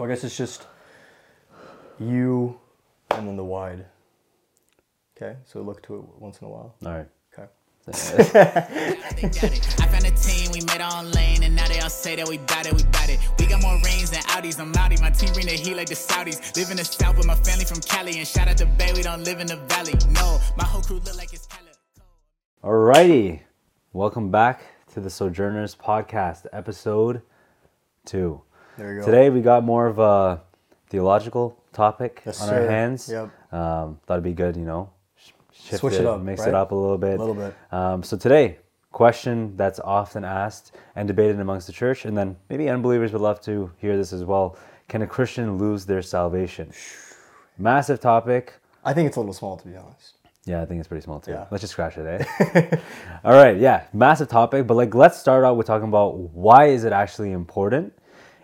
So I guess it's just you and then the wide. Okay, so look to it once in a while. All right. Okay. they got it. I found a team, we made our own lane, and now they all say that we bout it, we bout it. We got more rings than Audis, I'm Audi. My team bring the heat like the Saudis. Live in the South with my family from Cali, and shout out to Bay, we don't live in the Valley. No, my whole crew look like it's Cali. Alrighty. Welcome back to the Sojourners Podcast, episode two. There you go. Today we got more of a theological topic Yes, on sir. our hands. Yep. Um, thought it'd be good, you know, shift Switch it up, mix right? it up a little bit. A little bit. Um, so today, question that's often asked and debated amongst the church, and then maybe unbelievers would love to hear this as well. Can a Christian lose their salvation? Massive topic. I think it's a little small to be honest. Yeah, I think it's pretty small too. Yeah. Let's just scratch it, eh? All right, yeah, massive topic, but like let's start out with talking about why is it actually important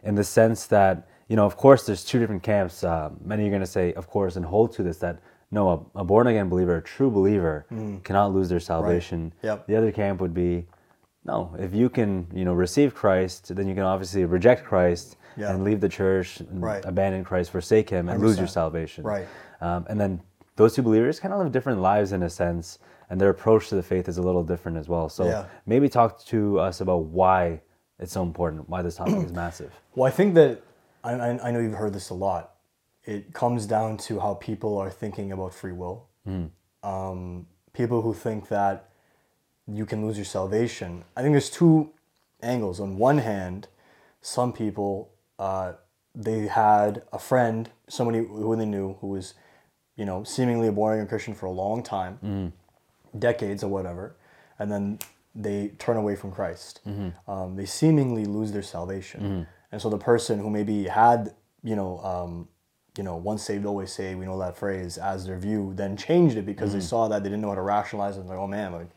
in the sense that, you know, of course there's two different camps. Uh, many are going to say, of course, and hold to this that no, a, a born again believer, a true believer, cannot lose their salvation. Mm. Yep. The other camp would be, no, if you can, you know, receive Christ, then you can obviously reject Christ Yeah. and leave the church, and Right. abandon Christ, forsake Him, and lose your salvation. Right. Um, and then those two believers kind of live different lives in a sense, and their approach to the faith is a little different as well. So Yeah. maybe talk to us about why it's so important, why this topic is massive. Well, I think that I, I know you've heard this a lot. It comes down to how people are thinking about free will. Um, people who think that you can lose your salvation. I think there's two angles. On one hand, some people uh, they had a friend, somebody who they knew who was, you know, seemingly a born again Christian for a long time, decades or whatever, and then they turn away from Christ. Um, they seemingly lose their salvation, and so the person who maybe had, you know, um, you know, once saved, always saved. We know that phrase as their view. Then changed it because they saw that they didn't know how to rationalize it. Like, oh man, like,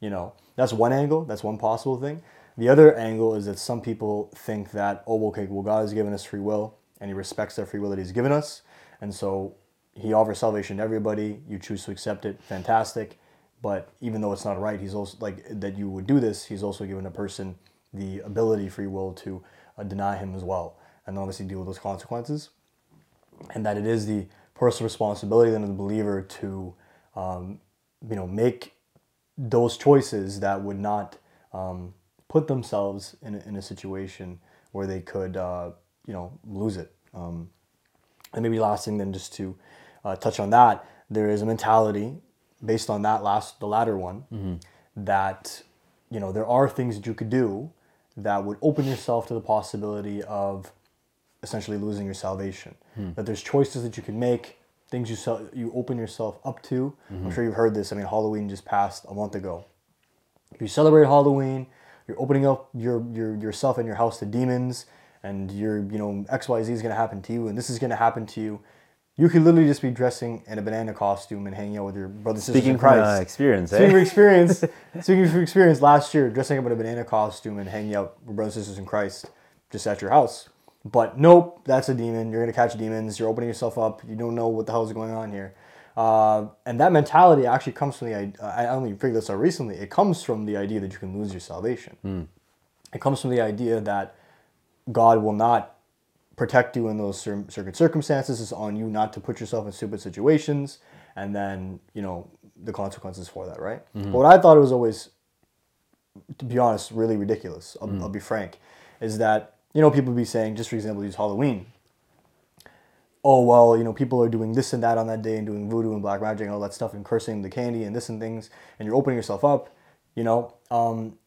you know, that's one angle. That's one possible thing. The other angle is that some people think that, oh, okay, well, God has given us free will, and He respects that free will that He's given us, and so He offers salvation to everybody. You choose to accept it, fantastic. But even though it's not right, He's also like that you would do this. He's also given a person the ability, free will, to uh, deny Him as well, and obviously deal with those consequences and that it is the personal responsibility then of the believer to um, you know make those choices that would not um, put themselves in a, in a situation where they could uh, you know lose it um, and maybe last thing then just to uh, touch on that there is a mentality based on that last the latter one mm-hmm. that you know there are things that you could do that would open yourself to the possibility of essentially losing your salvation. Hmm. That there's choices that you can make, things you sel- you open yourself up to. I'm mm-hmm. sure you've heard this. I mean, Halloween just passed a month ago. If you celebrate Halloween, you're opening up your, your yourself and your house to demons, and you're you know X Y Z is going to happen to you, and this is going to happen to you. You could literally just be dressing in a banana costume and hanging out with your brothers and sisters in from Christ. uh, experience, Speaking eh? from experience, speaking from experience, last year dressing up in a banana costume and hanging out with brothers and sisters in Christ, just at your house. But nope, that's a demon. You're gonna catch demons. You're opening yourself up. You don't know what the hell is going on here. Uh, and that mentality actually comes from the. i- I only figured this out recently. It comes from the idea that you can lose your salvation. It comes from the idea that God will not protect you in those certain circumstances. It's on you not to put yourself in stupid situations, and then you know the consequences for that, right? But what I thought it was always, to be honest, really ridiculous. I'll, I'll be frank, is that you know people be saying, just for example, use Halloween. Oh well, you know people are doing this and that on that day and doing voodoo and black magic and all that stuff and cursing the candy and this and things, and you're opening yourself up. You know, um,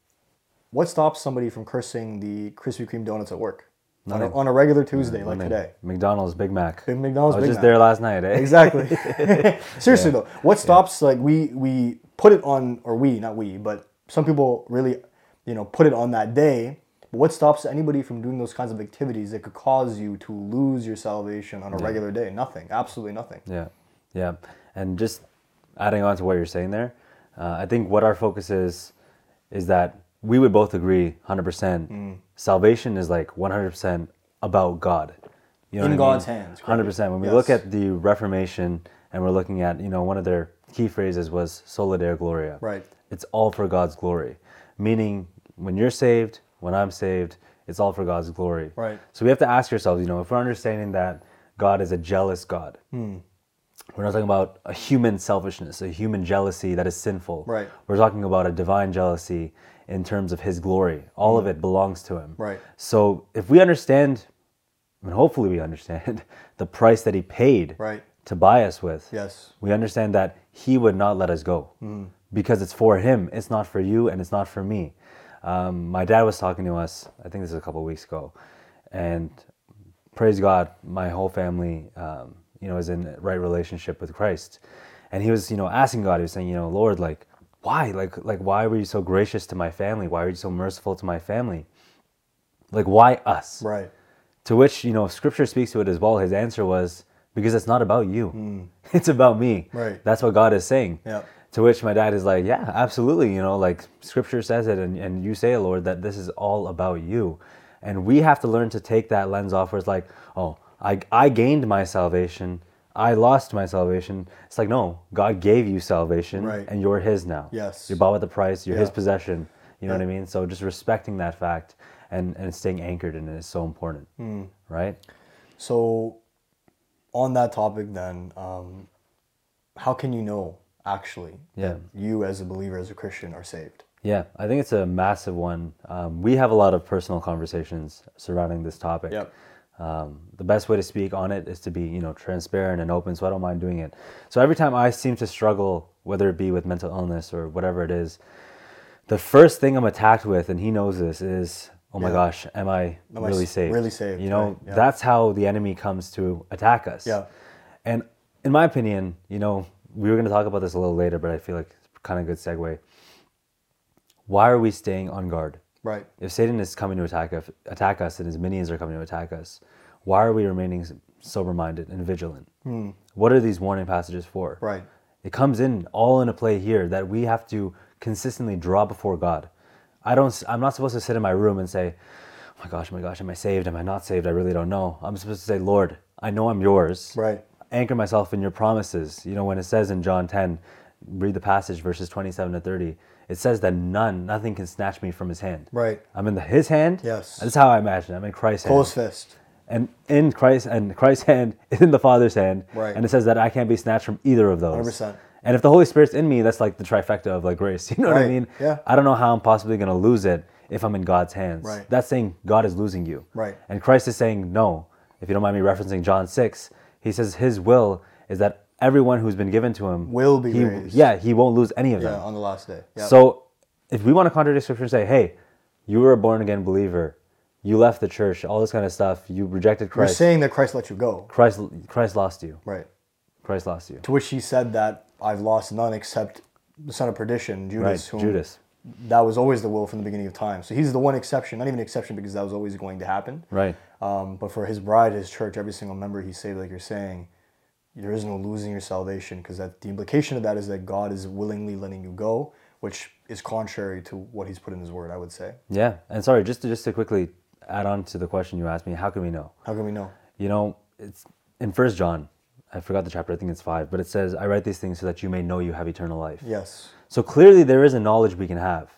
what stops somebody from cursing the Krispy Kreme donuts at work on a, on a regular Tuesday like today? McDonald's Big Mac. Big McDonald's I was Big just Mac. there last night, eh? Exactly. Seriously though, what stops like we we put it on or we not we but some people really you know put it on that day. But what stops anybody from doing those kinds of activities that could cause you to lose your salvation on a regular day? Nothing. Absolutely nothing. Yeah, yeah. And just adding on to what you're saying there, uh, I think what our focus is is that we would both agree 100%. Mm. Salvation is like 100% about God. You know In I God's mean? hands, correct. 100%. When we Yes. look at the Reformation and we're looking at, you know, one of their key phrases was sola deo gloria. Right. It's all for God's glory. Meaning when you're saved, when I'm saved, it's all for God's glory. Right. So we have to ask ourselves, you know, if we're understanding that God is a jealous God, we're not talking about a human selfishness, a human jealousy that is sinful. Right. We're talking about a divine jealousy in terms of His glory. All of it belongs to Him. Right. So if we understand, and hopefully we understand, the price that He paid Right. to buy us with, Yes. we understand that He would not let us go because it's for Him. It's not for you, and it's not for me. Um, my dad was talking to us. I think this is a couple of weeks ago, and praise God, my whole family, um, you know, is in right relationship with Christ. And he was, you know, asking God. He was saying, you know, Lord, like, why, like, like, why were you so gracious to my family? Why were you so merciful to my family? Like, why us? Right. To which, you know, scripture speaks to it as well. His answer was, because it's not about you. Hmm. It's about me. Right. That's what God is saying. Yeah. To which my dad is like, yeah, absolutely. You know, like scripture says it, and, and you say, Lord, that this is all about you. And we have to learn to take that lens off where it's like, oh, I, I gained my salvation. I lost my salvation. It's like, no, God gave you salvation Right. and you're His now. Yes. You're bought with a price. You're His possession. You know Yeah. what I mean? So just respecting that fact and, and staying anchored in it is so important. Hmm. Right? So, on that topic, then, um, how can you know actually Yeah. that you, as a believer, as a Christian, are saved? Yeah, I think it's a massive one. Um, we have a lot of personal conversations surrounding this topic. Yep. Um, the best way to speak on it is to be, you know, transparent and open. So I don't mind doing it. So every time I seem to struggle, whether it be with mental illness or whatever it is, the first thing I'm attacked with, and he knows this, is, oh my Yeah. gosh, am I Am really saved? really saved, You know, right, yeah. that's how the enemy comes to attack us. Yeah. And in my opinion, you know, we were going to talk about this a little later, but I feel like it's kind of a good segue. Why are we staying on guard? Right. If Satan is coming to attack us, attack us, and his minions are coming to attack us, why are we remaining sober-minded and vigilant? What are these warning passages for? Hmm. Right. It comes in all into play here that we have to consistently draw before God. I don't. I'm not supposed to sit in my room and say, "Oh my gosh, oh my gosh, am I saved? Am I not saved? I really don't know." I'm supposed to say, "Lord, I know I'm yours. Right. Anchor myself in your promises." You know, when it says in John 10, read the passage verses 27 to 30. It says that none, nothing can snatch me from His hand. Right. I'm in the, His hand. Yes. That's how I imagine. it. I'm in Christ's hand fist. and in Christ and Christ's hand is in the Father's hand. Right. And it says that I can't be snatched from either of those. 100%. And if the Holy Spirit's in me, that's like the trifecta of like grace. You know what I mean? Yeah. I don't know how I'm possibly gonna lose it if I'm in God's hands. Right. That's saying God is losing you. Right. And Christ is saying no. If you don't mind me referencing John six, he says his will is that everyone who's been given to him Will be he, raised. Yeah, he won't lose any of Yeah. them. On the last day. Yeah. So if we want to contradict scripture and say, hey, you were a born again believer, you left the church, all this kind of stuff, you rejected Christ. you're saying that Christ let you go. Christ Christ lost you. Right. Christ lost you. To which he said that I've lost none except the son of perdition, Judas. Right, whom Judas. That was always the will from the beginning of time. So he's the one exception, not even exception because that was always going to happen. Right. Um, but for his bride, his church, every single member he saved, like you're saying, there is no losing your salvation because that the implication of that is that God is willingly letting you go, which is contrary to what He's put in His Word. I would say. Yeah. And sorry, just to, just to quickly add on to the question you asked me, how can we know? How can we know? You know, it's in First John. I forgot the chapter. I think it's five, but it says, "I write these things so that you may know you have eternal life." Yes. So clearly, there is a knowledge we can have.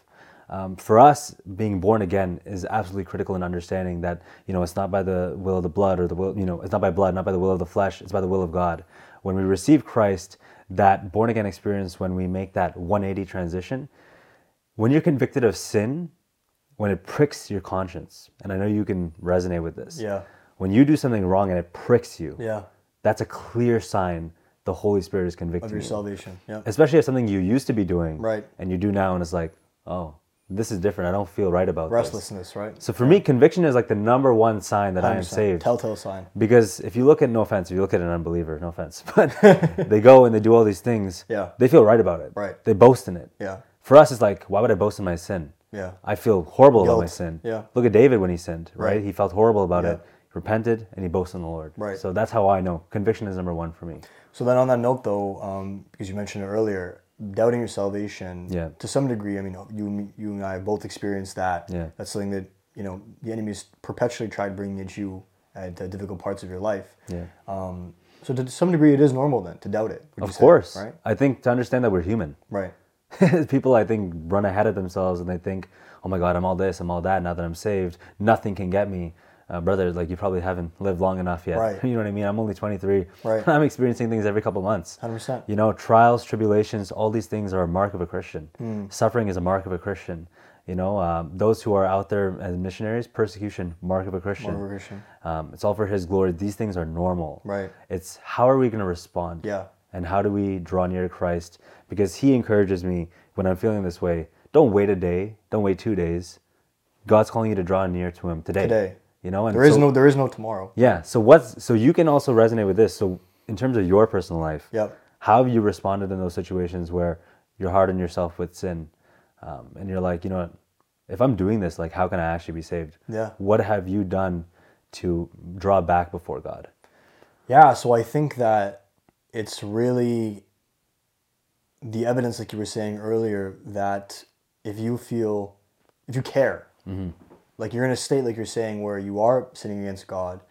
Um, for us, being born again is absolutely critical in understanding that you know it's not by the will of the blood or the will you know it's not by blood, not by the will of the flesh. It's by the will of God. When we receive Christ, that born again experience, when we make that 180 transition, when you're convicted of sin, when it pricks your conscience, and I know you can resonate with this. Yeah. When you do something wrong and it pricks you, Yeah. that's a clear sign the Holy Spirit is convicting Of your you salvation. Yeah. especially if something you used to be doing Right. and you do now and it's like oh this is different i don't feel right about this Restlessness. Right. so for me conviction is like the number one sign that i am saved Telltale sign. because if you look at no offense if you look at an unbeliever no offense but they go and they do all these things Yeah. they feel right about it Right. they boast in it Yeah. for us it's like why would i boast in my sin Yeah. i feel horrible about my sin Yeah. look at david when he sinned right, Right. he felt horrible about Yeah. it he repented and he boasted in the lord Right. so that's how i know conviction is number one for me So then, on that note, though, um, because you mentioned it earlier, doubting your salvation. Yeah. To some degree, I mean, you you and I have both experienced that. Yeah. That's something that you know the enemy's perpetually tried bringing at you at uh, difficult parts of your life. Yeah. Um, so to some degree, it is normal then to doubt it. of say, course Right. i think to understand that we're human Right. People, I think, run ahead of themselves and they think, oh my God, I'm all this, I'm all that. Now that I'm saved, nothing can get me. Uh, brother, like you probably haven't lived long enough yet. Right. You know what I mean? I'm only 23. Right. I'm experiencing things every couple months. 100%. You know, trials, tribulations, all these things are a mark of a Christian. Hmm. Suffering is a mark of a Christian. You know, um, those who are out there as missionaries, persecution, mark of a Christian. Mark of a Christian. Um, it's all for His glory. These things are normal. Right. It's how are we going to respond? Yeah. And how do we draw near to Christ? Because He encourages me when I'm feeling this way. Don't wait a day. Don't wait two days. God's calling you to draw near to Him today. Today. You know, and There is so- no there is no tomorrow. yeah. So what's so you can also resonate with this. So in terms of your personal life, Yep. how have you responded in those situations where you're hard on yourself with sin, um, and you're like, you know, what, if I'm doing this, like, how can I actually be saved? Yeah. What have you done to draw back before God? Yeah, so I think that it's really the evidence, like you were saying earlier, that if you feel, if you care, like you're in a state, like you're saying, where you are sinning against God,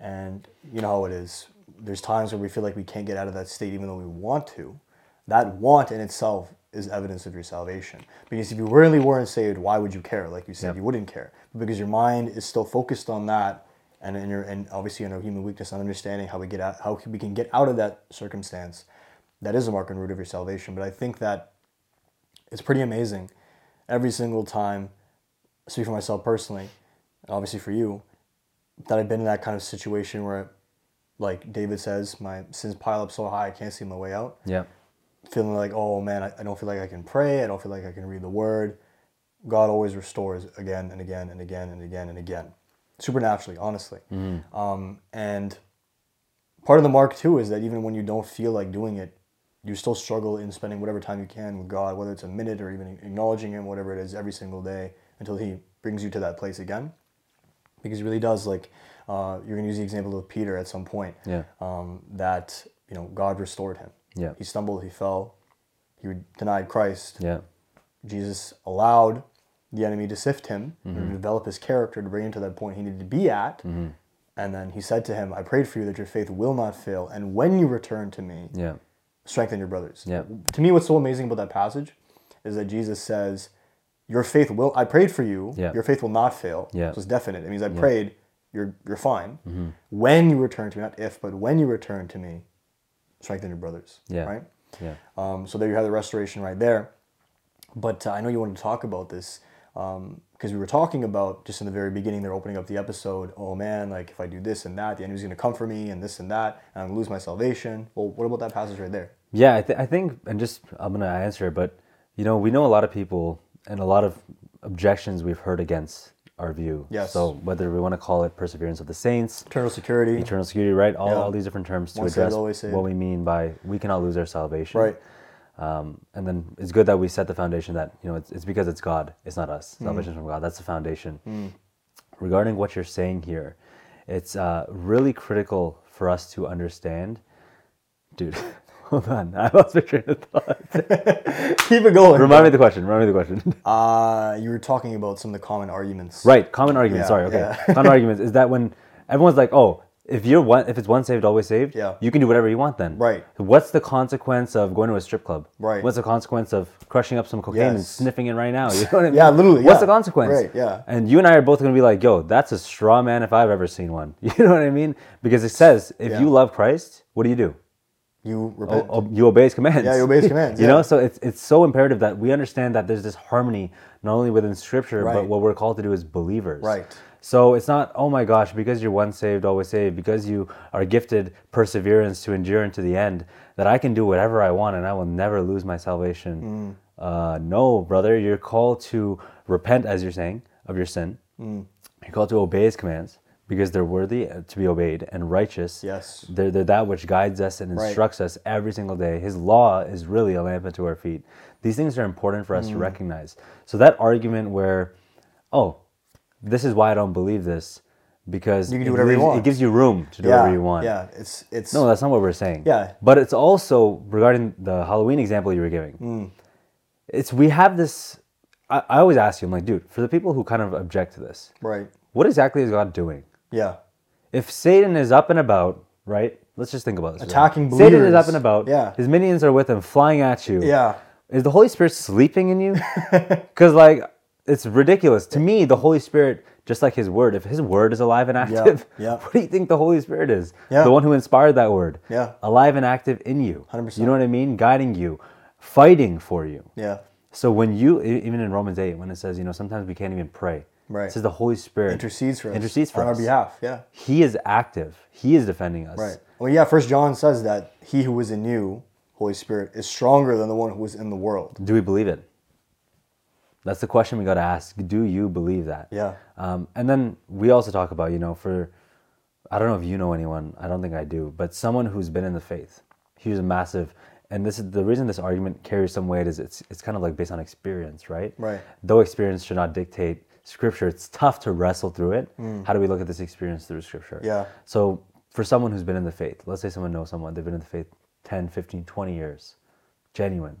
and you know how it is. There's times where we feel like we can't get out of that state, even though we want to. That want in itself is evidence of your salvation. Because if you really weren't saved, why would you care? Like you said, Yep. you wouldn't care. But because your mind is still focused on that, and in your and obviously in our human weakness and understanding how we get out, how we can get out of that circumstance, that is a mark and root of your salvation. But I think that it's pretty amazing. Every single time, speak for myself personally, and obviously for you, that I've been in that kind of situation where, like David says, my sins pile up so high I can't see my way out. Yeah. Feeling like, oh man, I, I don't feel like I can pray. I don't feel like I can read the word. God always restores again and again and again and again and again, supernaturally, honestly. Um, and part of the mark too is that even when you don't feel like doing it, you still struggle in spending whatever time you can with God, whether it's a minute or even acknowledging Him, whatever it is, every single day until He brings you to that place again. Because He really does, like, uh, you're going to use the example of Peter at some point, Yeah. um, that, you know, God restored him. Yeah. He stumbled, he fell, he denied Christ. Yeah. Jesus allowed the enemy to sift him Mm-hmm. and develop his character to bring him to that point he needed to be at. Mm-hmm. And then he said to him, I prayed for you that your faith will not fail. And when you return to me, Yeah. strengthen your brothers. Yeah. To me, what's so amazing about that passage is that Jesus says, Your faith will, I prayed for you, Yeah. your faith will not fail. Yeah. Mm-hmm. So it's definite. It means I prayed, you're, you're fine. When you return to me, not if, but when you return to me, strengthen your brothers. Yeah. Right? Yeah. Um, so there you have the restoration right there. But uh, I know you wanted to talk about this because we were talking about just in the very beginning, they're opening up the episode. Oh man, like if I do this and that, the enemy's going to come for me, and this and that, and I'm going to lose my salvation. Well, what about that passage right there? Yeah, I, th- I think, and just I'm gonna answer it, but you know, we know a lot of people and a lot of objections we've heard against our view. Yes. So whether we want to call it perseverance of the saints, Eternal security. eternal security, right? All, Yeah. all these different terms to Once address what we mean by we cannot lose our salvation. Right. Um, and then it's good that we set the foundation that you know it's, it's because it's God, it's not us. Mm. Salvation is from God. That's the foundation. Regarding what you're saying here, it's uh, really critical for us to understand, dude. Hold on, I lost my train of thought. Keep it going. Remind me the question. Remind me the question. Uh, you were talking about some of the common arguments. right, common arguments. Yeah, Sorry, okay. yeah. common arguments is that when everyone's like, "Oh, if you're one, if it's one saved, always saved, Yeah. you can do whatever you want." Then, Right. What's the consequence of going to a strip club? Right. What's the consequence of crushing up some cocaine and sniffing it right now? You know what I mean? Yeah, literally, What's yeah. the consequence? Right, yeah. And you and I are both going to be like, "Yo, that's a straw man if I've ever seen one." You know what I mean? Because it says, if Yeah. you love Christ, what do you do? You repent. Oh, you obey his commands. Yeah, you obey his commands, you yeah. know, so it's it's so imperative that we understand that there's this harmony not only within Scripture, but what we're called to do as believers. Right. So it's not, oh my gosh, because you're once saved, always saved, because you are gifted perseverance to endure into the end, that I can do whatever I want and I will never lose my salvation. Uh, no, brother, you're called to repent, as you're saying, of your sin. You're called to obey his commands because they're worthy uh, to be obeyed and righteous. Yes. They're, they're that which guides us and Right. instructs us every single day. His law is really a lamp unto our feet. These things are important for us Mm. to recognize. So that argument where, oh, this is why I don't believe this, because You can it do whatever you want. It gives you room to do yeah, whatever you want. Yeah, it's it's No, that's not what we're saying. Yeah. But it's also regarding the Halloween example you were giving. Mm. It's we have this. I, I always ask you, I'm like, dude, for the people who kind of object to this, right. what exactly is God doing? Yeah. If Satan is up and about, right? Let's just think about this. Attacking Satan is up and about. Yeah. His minions are with him, flying at you. Yeah. Is the Holy Spirit sleeping in you? Because like it's ridiculous to me. The Holy Spirit, just like His Word, if His Word is alive and active, yeah. what do you think the Holy Spirit is? Yeah. The one who inspired that word, Yeah. alive and active in you. 100%. You know what I mean? Guiding you, fighting for you. Yeah. So when you even in Romans eight, when it says, you know, sometimes we can't even pray. Right. It says the Holy Spirit Intercedes for us. Intercedes for on us our behalf. Yeah. He is active. He is defending us. Right. Well, yeah. First John says that he who is in you, Holy Spirit, is stronger than the one who is in the world. Do we believe it? That's the question we got to ask. Do you believe that? Yeah. Um, and then we also talk about, you know, for, I don't know if you know anyone, I don't think I do, but someone who's been in the faith, who's a massive, and this is the reason this argument carries some weight is it's, it's kind of like based on experience, right? Right. Though experience should not dictate scripture, it's tough to wrestle through it. How do we look at this experience through scripture? Mm. Yeah. So for someone who's been in the faith, let's say someone knows someone, they've been in the faith 10, 15, 20 years, genuine,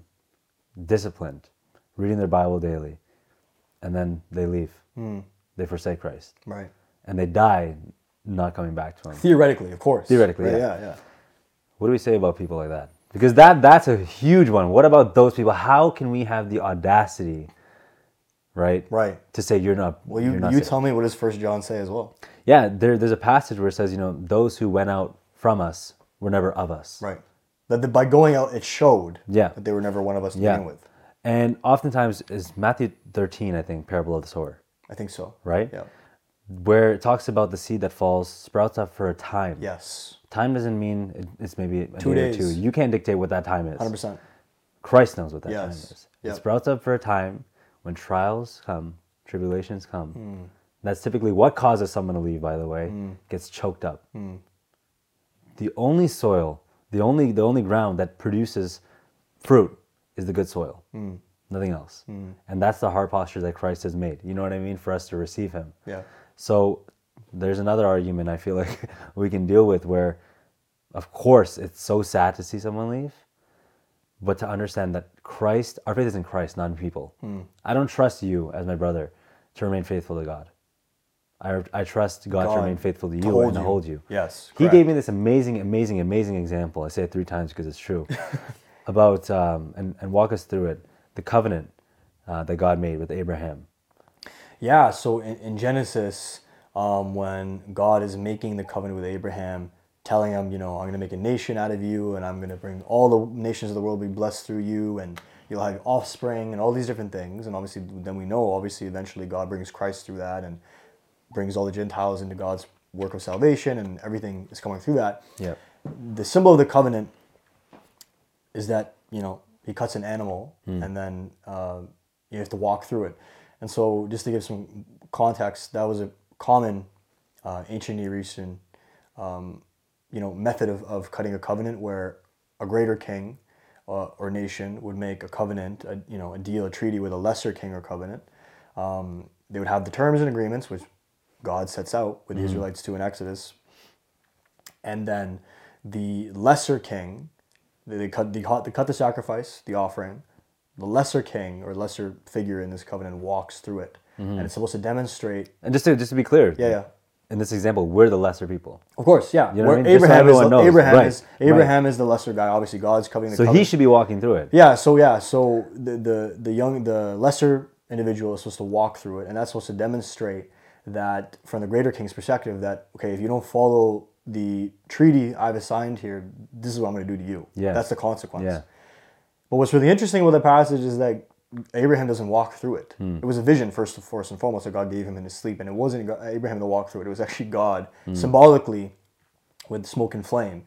disciplined, reading their Bible daily, and then they leave. They forsake Christ. Right. And they die not coming back to Him. Theoretically, of course. Theoretically, Right, yeah. yeah. Yeah. What do we say about people like that? Because that that's a huge one. What about those people? How can we have the audacity, right? Right. To say you're not. Well, you you're not you tell me what does First John say as well. Yeah, there, there's a passage where it says, you know, those who went out from us were never of us. Right. That the, by going out, it showed. Yeah. That they were never one of us to Yeah. begin with. And oftentimes is Matthew 13, I think, parable of the sower, I think so. right? Yeah. Where it talks about the seed that falls sprouts up for a time. Yes. Time doesn't mean it's maybe a Two day or days. two. You can't dictate what that time is. Hundred percent. Christ knows what that time is. Yep. It sprouts up for a time when trials come, tribulations come. Hmm. That's typically what causes someone to leave, by the way, gets choked up. Hmm. The only soil, the only the only ground that produces fruit is the good soil. Hmm. Nothing else. And that's the heart posture that Christ has made. You know what I mean? For us to receive him. Yeah. So there's another argument I feel like we can deal with where, of course, it's so sad to see someone leave, but to understand that Christ, our faith is in Christ, not in people. I don't trust you as my brother to remain faithful to God. I, I trust God, to remain faithful to you and to hold you. Yes, He gave me this amazing, amazing, amazing example. I say it three times because it's true. about, um, and, and walk us through it, the covenant uh, that God made with Abraham. Yeah, so in, in Genesis, um, when God is making the covenant with Abraham, telling him, you know, I'm going to make a nation out of you, and I'm going to bring all the nations of the world be blessed through you, and you'll have offspring, and all these different things. And obviously, then we know, obviously, eventually God brings Christ through that and brings all the Gentiles into God's work of salvation, and everything is coming through that. Yeah. The symbol of the covenant is that you know he cuts an animal and then uh, you have to walk through it. And so, just to give some context, that was a common uh, ancient Near Eastern, um, you know, method of, of cutting a covenant where a greater king uh, or nation would make a covenant, a, you know, a deal, a treaty with a lesser king or covenant. Um, they would have the terms and agreements, which God sets out with the Israelites to in Exodus, and then the lesser king, they, cut they cut, they cut the sacrifice, the offering. The lesser king or lesser figure in this covenant walks through it, and it's supposed to demonstrate. And just to, just to be clear, Yeah, yeah. In this example, we're the lesser people. Of course, yeah. You know what I mean? So Abraham is knows. Abraham Right, is right. Is the lesser guy. Obviously, God's covering the So covenant. he should be walking through it. Yeah, so yeah, so the, the the young the lesser individual is supposed to walk through it, and that's supposed to demonstrate that from the greater king's perspective that okay, if you don't follow the treaty I've assigned here, this is what I'm going to do to you. Yeah. that's the consequence. Yeah. But what's really interesting with the passage is that Abraham doesn't walk through it. Hmm. It was a vision first, first and foremost that God gave him in his sleep, and it wasn't Abraham to walk through it. It was actually God Hmm. symbolically with smoke and flame.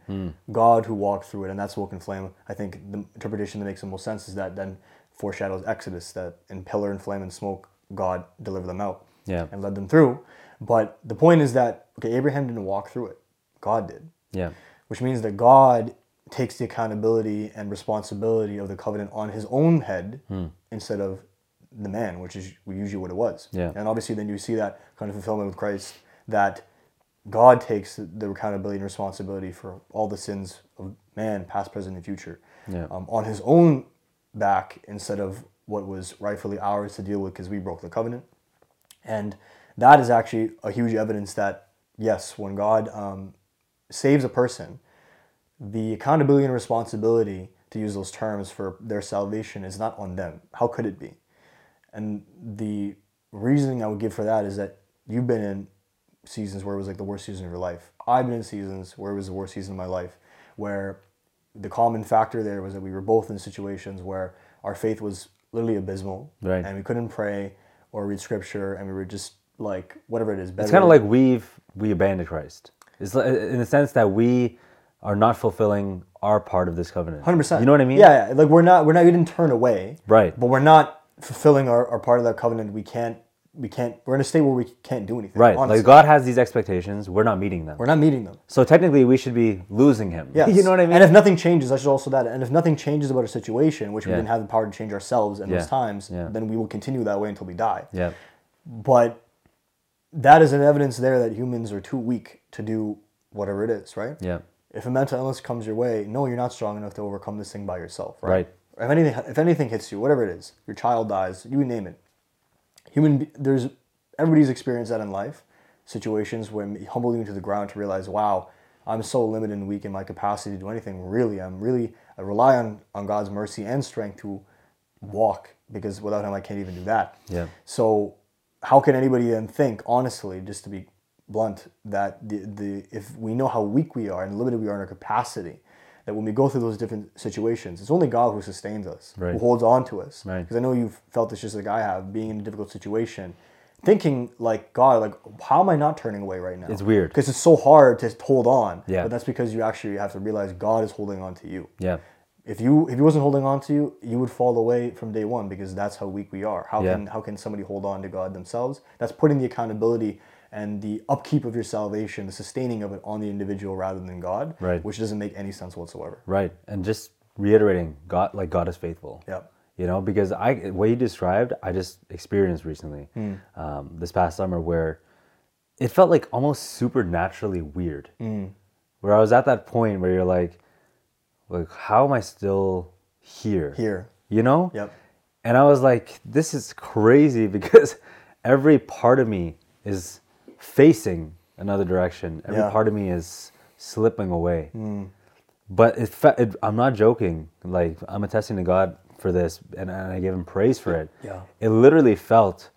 God who walked through it, and that smoke and flame. I think the interpretation that makes the most sense is that then foreshadows Exodus that in pillar and flame and smoke, God delivered them out Yeah. and led them through. But the point is that okay, Abraham didn't walk through it. God did Yeah. which means that God takes the accountability and responsibility of the covenant on his own head Hmm. instead of the man, which is usually what it was. Yeah. And obviously, then you see that kind of fulfillment with Christ that God takes the accountability and responsibility for all the sins of man, past, present, and future, Yeah. um, on his own back instead of what was rightfully ours to deal with because we broke the covenant. And that is actually a huge evidence that, yes, when God um, saves a person, the accountability and responsibility to use those terms for their salvation is not on them. How could it be? And the reasoning I would give for that is that you've been in seasons where it was like the worst season of your life. I've been in seasons where it was the worst season of my life, where the common factor there was that we were both in situations where our faith was literally abysmal, Right. and we couldn't pray or read scripture, and we were just like whatever it is. It's kind of like we've we abandoned Christ. It's in the sense that we are not fulfilling our part of this covenant. Hundred percent. You know what I mean? Yeah, yeah. Like we're not we're not we didn't turn away. Right. But we're not fulfilling our, our part of that covenant. We can't we can't we're in a state where we can't do anything. Right. honestly. Like God has these expectations. We're not meeting them. We're not meeting them. So technically, we should be losing Him. Yeah. you know what I mean? And if nothing changes, I should also that. And if nothing changes about a situation, which we Yeah. didn't have the power to change ourselves in Yeah. those times, then we will continue that way until we die. yeah. But that is an evidence there that humans are too weak to do whatever it is, right? Yeah. If a mental illness comes your way, no, you're not strong enough to overcome this thing by yourself, right? Right. If anything, if anything hits you, whatever it is, your child dies, you name it. Human, there's everybody's experienced that in life. Situations when humble you to the ground to realize, wow, I'm so limited and weak in my capacity to do anything. Really, I'm really I rely on on God's mercy and strength to walk because without Him, I can't even do that. Yeah. So how can anybody then think, honestly, just to be blunt, that the, the if we know how weak we are and limited we are in our capacity, that when we go through those different situations, it's only God who sustains us, Right. who holds on to us. Right. Because I know you've felt this just like I have, being in a difficult situation, thinking like God, like how am I not turning away right now? It's weird. because it's so hard to hold on. Yeah. But that's because you actually have to realize God is holding on to you Yeah. if you if he wasn't holding on to you, you would fall away from day one because that's how weak we are. How Yeah. can how can somebody hold on to God themselves? That's putting the accountability and the upkeep of your salvation, the sustaining of it on the individual rather than God, Right. which doesn't make any sense whatsoever. Right. And just reiterating, God, like God is faithful. Yeah. You know, because I, what you described, I just experienced recently, Hmm. um, this past summer, where it felt like almost supernaturally weird. Hmm. Where I was at that point where you're like, like, how am I still here? Here. You know? Yep. And I was like, this is crazy because every part of me is facing another direction. Every Yeah. Part of me is slipping away. But it, it, I'm not joking. Like, I'm attesting to God for this and, and I give him praise for it. Yeah. It literally felt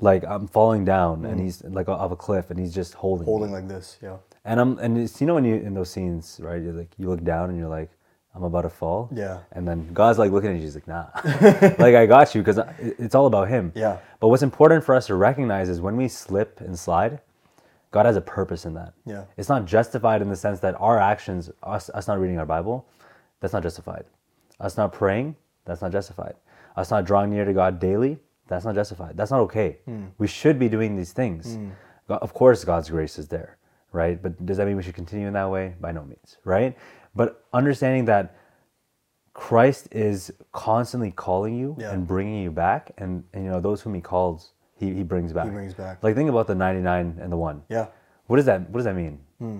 like I'm falling down and Hmm. he's like off a cliff and he's just holding me. Holding like this, yeah. And I'm and it's you know when you in those scenes, right? You're like you look down and you're like, I'm about to fall. Yeah. And then God's like looking at you, he's like, nah. like I got you because it's all about him. Yeah. But what's important for us to recognize is when we slip and slide, God has a purpose in that. Yeah. It's not justified in the sense that our actions, us, us not reading our Bible, that's not justified. Us not praying, that's not justified. Us not drawing near to God daily, that's not justified. That's not okay. Hmm. We should be doing these things. Hmm. God, of course, God's grace is there, right? But does that mean we should continue in that way? By no means, right? But understanding that Christ is constantly calling you Yeah. and bringing you back, and, and you know those whom He calls, He, he brings back. He brings back. Like think about the ninety nine and the one. Yeah. What does that What does that mean? Hmm.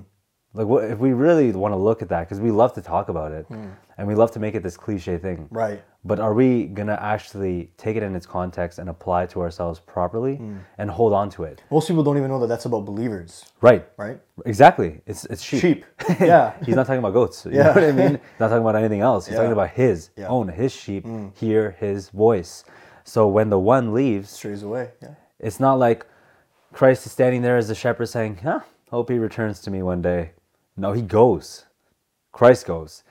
Like, what if we really want to look at that? Because we love to talk about it, hmm. And we love to make it this cliche thing. Right. But are we gonna actually take it in its context and apply it to ourselves properly and hold on to it? Most people don't even know that that's about believers, Right. right? Exactly. It's it's sheep. Sheep. Yeah. He's not talking about goats. You Yeah. know what I mean? He's not talking about anything else. He's Yeah. talking about his Yeah. Mm. own, his sheep hear his voice. So when the one leaves, Strays away. Yeah. it's not like Christ is standing there as the shepherd saying, huh, hope he returns to me one day. No, he goes. Christ goes.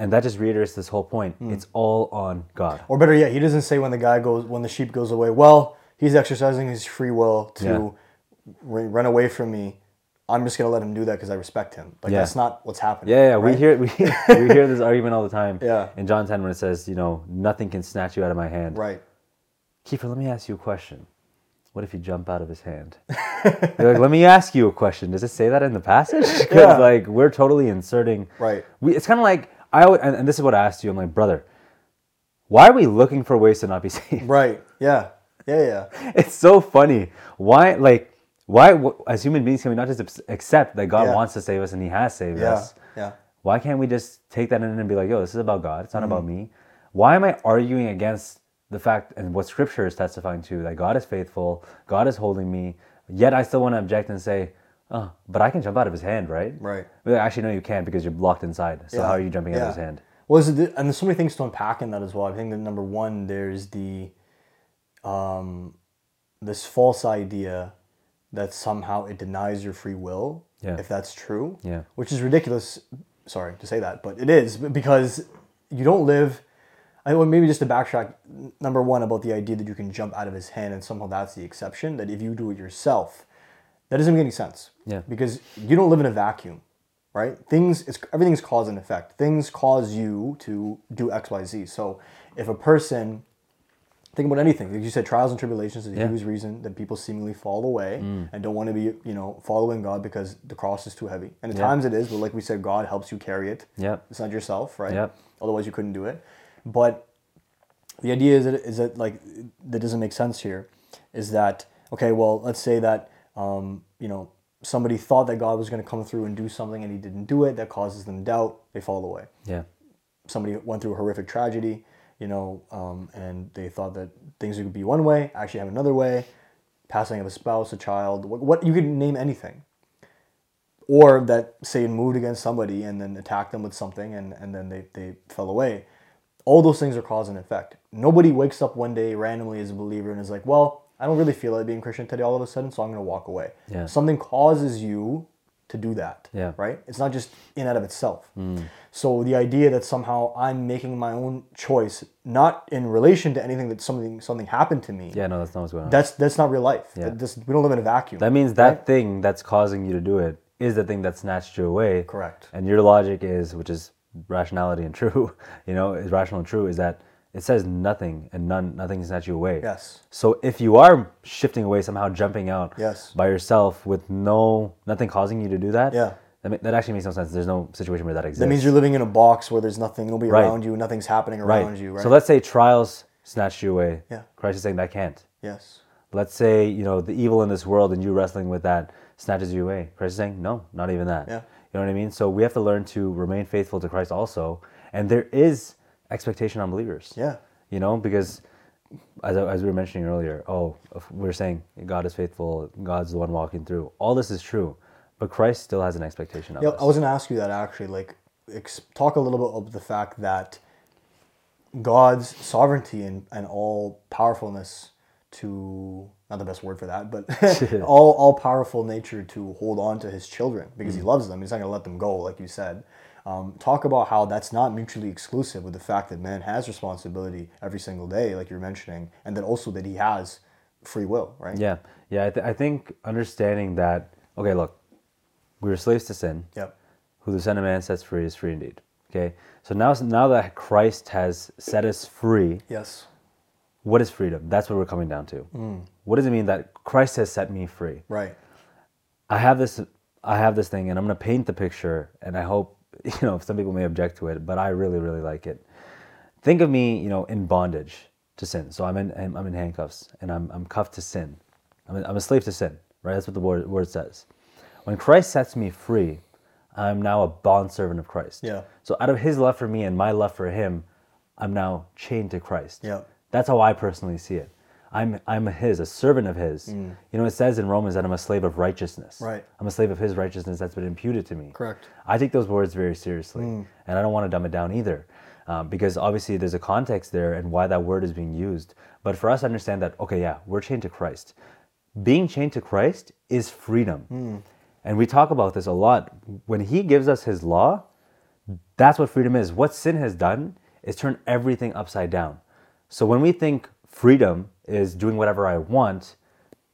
And that just reiterates this whole point. Hmm. It's all on God. Or better yet, he doesn't say when the guy goes when the sheep goes away. Well, he's exercising his free will to Yeah. ru- run away from me. I'm just gonna let him do that because I respect him. Like Yeah. that's not what's happening. Yeah, yeah, we hear we, we hear this argument all the time. Yeah. In John 10 when it says, you know, nothing can snatch you out of my hand. Right. Kiefer, let me ask you a question. What if you jump out of his hand? You're like, let me ask you a question. Does it say that in the passage? Because Yeah. like we're totally inserting. Right. We, it's kind of like I always, and, and this is what I asked you. I'm like, brother, why are we looking for ways to not be saved? Right. Yeah. Yeah. Yeah. it's so funny. Why, like, why wh- as human beings can we not just accept that God Yeah. wants to save us and He has saved Yeah. us? Yeah. Why can't we just take that in and be like, yo, this is about God. It's not about Mm-hmm. me. Why am I arguing against the fact and what scripture is testifying to that God is faithful, God is holding me, yet I still want to object and say, oh, but I can jump out of his hand, right? Right. Well, actually, no, you can't because you're blocked inside. So Yeah. how are you jumping out of his hand? Well, is it, and there's so many things to unpack in that as well. I think that number one, there's the um, this false idea that somehow it denies your free will. Yeah. If that's true. Yeah. Which is ridiculous. Sorry to say that, but it is because you don't live. I well, maybe just to backtrack. Number one about the idea that you can jump out of his hand and somehow that's the exception. That if you do it yourself, that doesn't make any sense. Yeah. Because you don't live in a vacuum, right? Things it's everything's cause and effect. Things cause you to do X, Y, Z. So if a person think about anything, like you said, trials and tribulations is a Yeah. huge reason that people seemingly fall away mm. and don't want to be, you know, following God because the cross is too heavy. And at Yeah. times it is, but like we said, God helps you carry it. Yep. It's not yourself, right? Yep. Otherwise you couldn't do it. But the idea is that, is that like that doesn't make sense here is that okay well let's say that um, you know somebody thought that god was going to come through and do something and he didn't do it that causes them doubt they fall away Yeah. somebody went through a horrific tragedy you know um, and they thought that things would be one way actually have another way passing of a spouse a child what, what you could name anything or that Satan moved against somebody and then attacked them with something and, and then they, they fell away. All those things are cause and effect. Nobody wakes up one day randomly as a believer and is like, well, I don't really feel like being Christian today all of a sudden, so I'm going to walk away. Yeah. Something causes you to do that. Yeah. Right? It's not just in and of itself. Mm. So the idea that somehow I'm making my own choice, not in relation to anything that something something happened to me. Yeah, no, that's not what's going on. That's that's not real life. Yeah. That- we don't live in a vacuum. That means that thing that's causing you to do it is the thing that snatched you away. Correct. And your logic is, which is rationality and true, you know, is rational and true, is that it says nothing and none, nothing snatch you away. Yes. So if you are shifting away, somehow jumping out Yes. by yourself with no nothing causing you to do that, Yeah. that, that actually makes no sense. There's no situation where that exists. That means you're living in a box where there's nothing, nobody Right. around you, nothing's happening right. around you, right? So let's say trials snatched you away. Yeah. Christ is saying that can't. yes. Let's say, you know, the evil in this world and you wrestling with that snatches you away. Christ is saying, no, not even that. Yeah. You know what I mean? So we have to learn to remain faithful to Christ also. And there is expectation on believers. Yeah. You know, because as, as we were mentioning earlier, oh, we we're saying God is faithful, God's the one walking through. All this is true, but Christ still has an expectation of Yeah, us. I was going to ask you that actually. Like, ex- talk a little bit of the fact that God's sovereignty and, and all powerfulness to, not the best word for that, but all, all powerful nature to hold on to his children because Mm. he loves them. He's not going to let them go, like you said. Um, talk about how that's not mutually exclusive with the fact that man has responsibility every single day, like you're mentioning, and that also that he has free will, right? yeah, yeah. I, th- I think understanding that. Okay, look, we were slaves to sin. Yep. who the Son of Man sets free is free indeed. Okay, so now now that Christ has set us free, Yes. what is freedom? That's what we're coming down to. What does it mean that Christ has set me free? Right. I have this I have this thing and I'm going to paint the picture and I hope you know some people may object to it, but I really really like it. Think of me, you know, in bondage to sin. So I'm in I'm I'm in handcuffs and I'm I'm cuffed to sin. I'm a, I'm a slave to sin, right? That's what the word word says. When Christ sets me free, I'm now a bondservant of Christ. Yeah. So out of his love for me and my love for him, I'm now chained to Christ. Yeah. That's how I personally see it. I'm I'm his, a servant of his. You know, it says in Romans that I'm a slave of righteousness. Mm. Right. I'm a slave of his righteousness that's been imputed to me. Correct. I take those words very seriously, Mm. and I don't want to dumb it down either, um, because obviously there's a context there and why that word is being used. But for us to understand that, okay, yeah, we're chained to Christ. Being chained to Christ is freedom, Mm. and we talk about this a lot. When He gives us His law, that's what freedom is. What sin has done is turn everything upside down. So when we think freedom is doing whatever I want,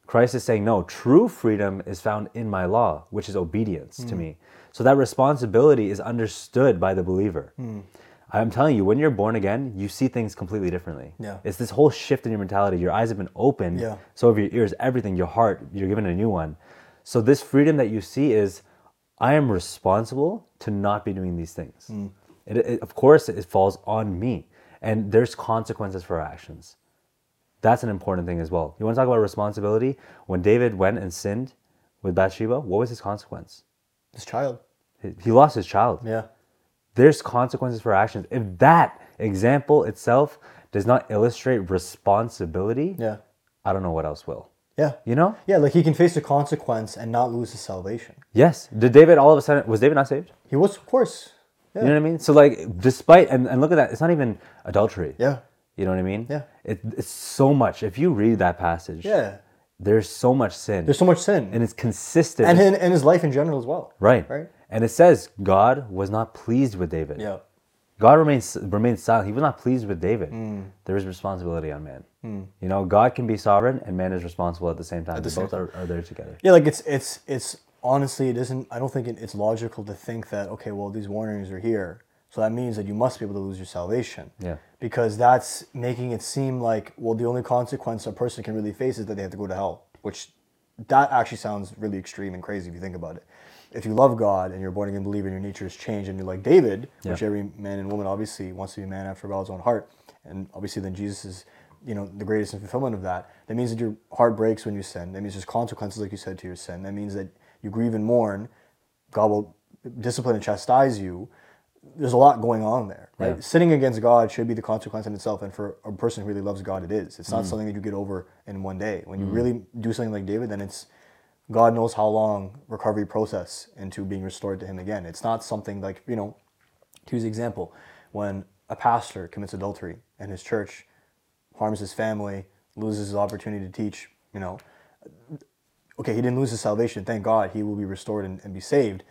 Christ is saying, no, true freedom is found in my law, which is obedience to hmm. me. So that responsibility is understood by the believer. Hmm. I'm telling you, when you're born again, you see things completely differently. Yeah. It's this whole shift in your mentality. Your eyes have been opened. Yeah. So have your ears, everything, your heart, you're given a new one. So this freedom that you see is, I am responsible to not be doing these things. Hmm. It, it- of course, it falls on me, and there's consequences for our actions. That's an important thing as well. You want to talk about responsibility? When David went and sinned with Bathsheba, what was his consequence? His child. He, he lost his child. Yeah. There's consequences for actions. If that example itself does not illustrate responsibility, Yeah. I don't know what else will. Yeah. You know? Yeah, like he can face the consequence and not lose his salvation. Yes. Did David all of a sudden was David not saved? He was, of course. You know what I mean? So like, despite and, and look at that, it's not even adultery. Yeah. You know what I mean? Yeah. It, it's so much. If you read that passage, Yeah. there's so much sin, There's so much sin. and it's consistent. and in, in his life in general as well. right. Right. And it says God was not pleased with David. Yeah. God remains remains silent. He was not pleased with David. Hmm. There is responsibility on man. You know, God can be sovereign and man is responsible at the same time. the they same both are, are there together. Yeah, like it's it's it's honestly it isn't. I don't think it, it's logical to think that okay, well these warnings are here, so that means that you must be able to lose your salvation. Yeah. Because that's making it seem like well the only consequence a person can really face is that they have to go to hell, which that actually sounds really extreme and crazy if you think about it. If you love God and you're born again believer and your nature has changed and you're like David, which every man and woman obviously wants to be a man after God's own heart, and obviously then Jesus is you know the greatest fulfillment of that. That means that your heart breaks when you sin. That means there's consequences, like you said, to your sin. That means that you grieve and mourn. God will discipline and chastise you. There's a lot going on there, right? Yeah. Sinning against God should be the consequence in itself, and for a person who really loves God, it is. Mm. It's not something that you get over in one day. When you really do something like David, then it's God knows how long recovery process into being restored to Him again. It's not something like you know. To use an example, when a pastor commits adultery and his church harms his family, loses his opportunity to teach, you know, okay, he didn't lose his salvation. Thank God he will be restored and, and be saved.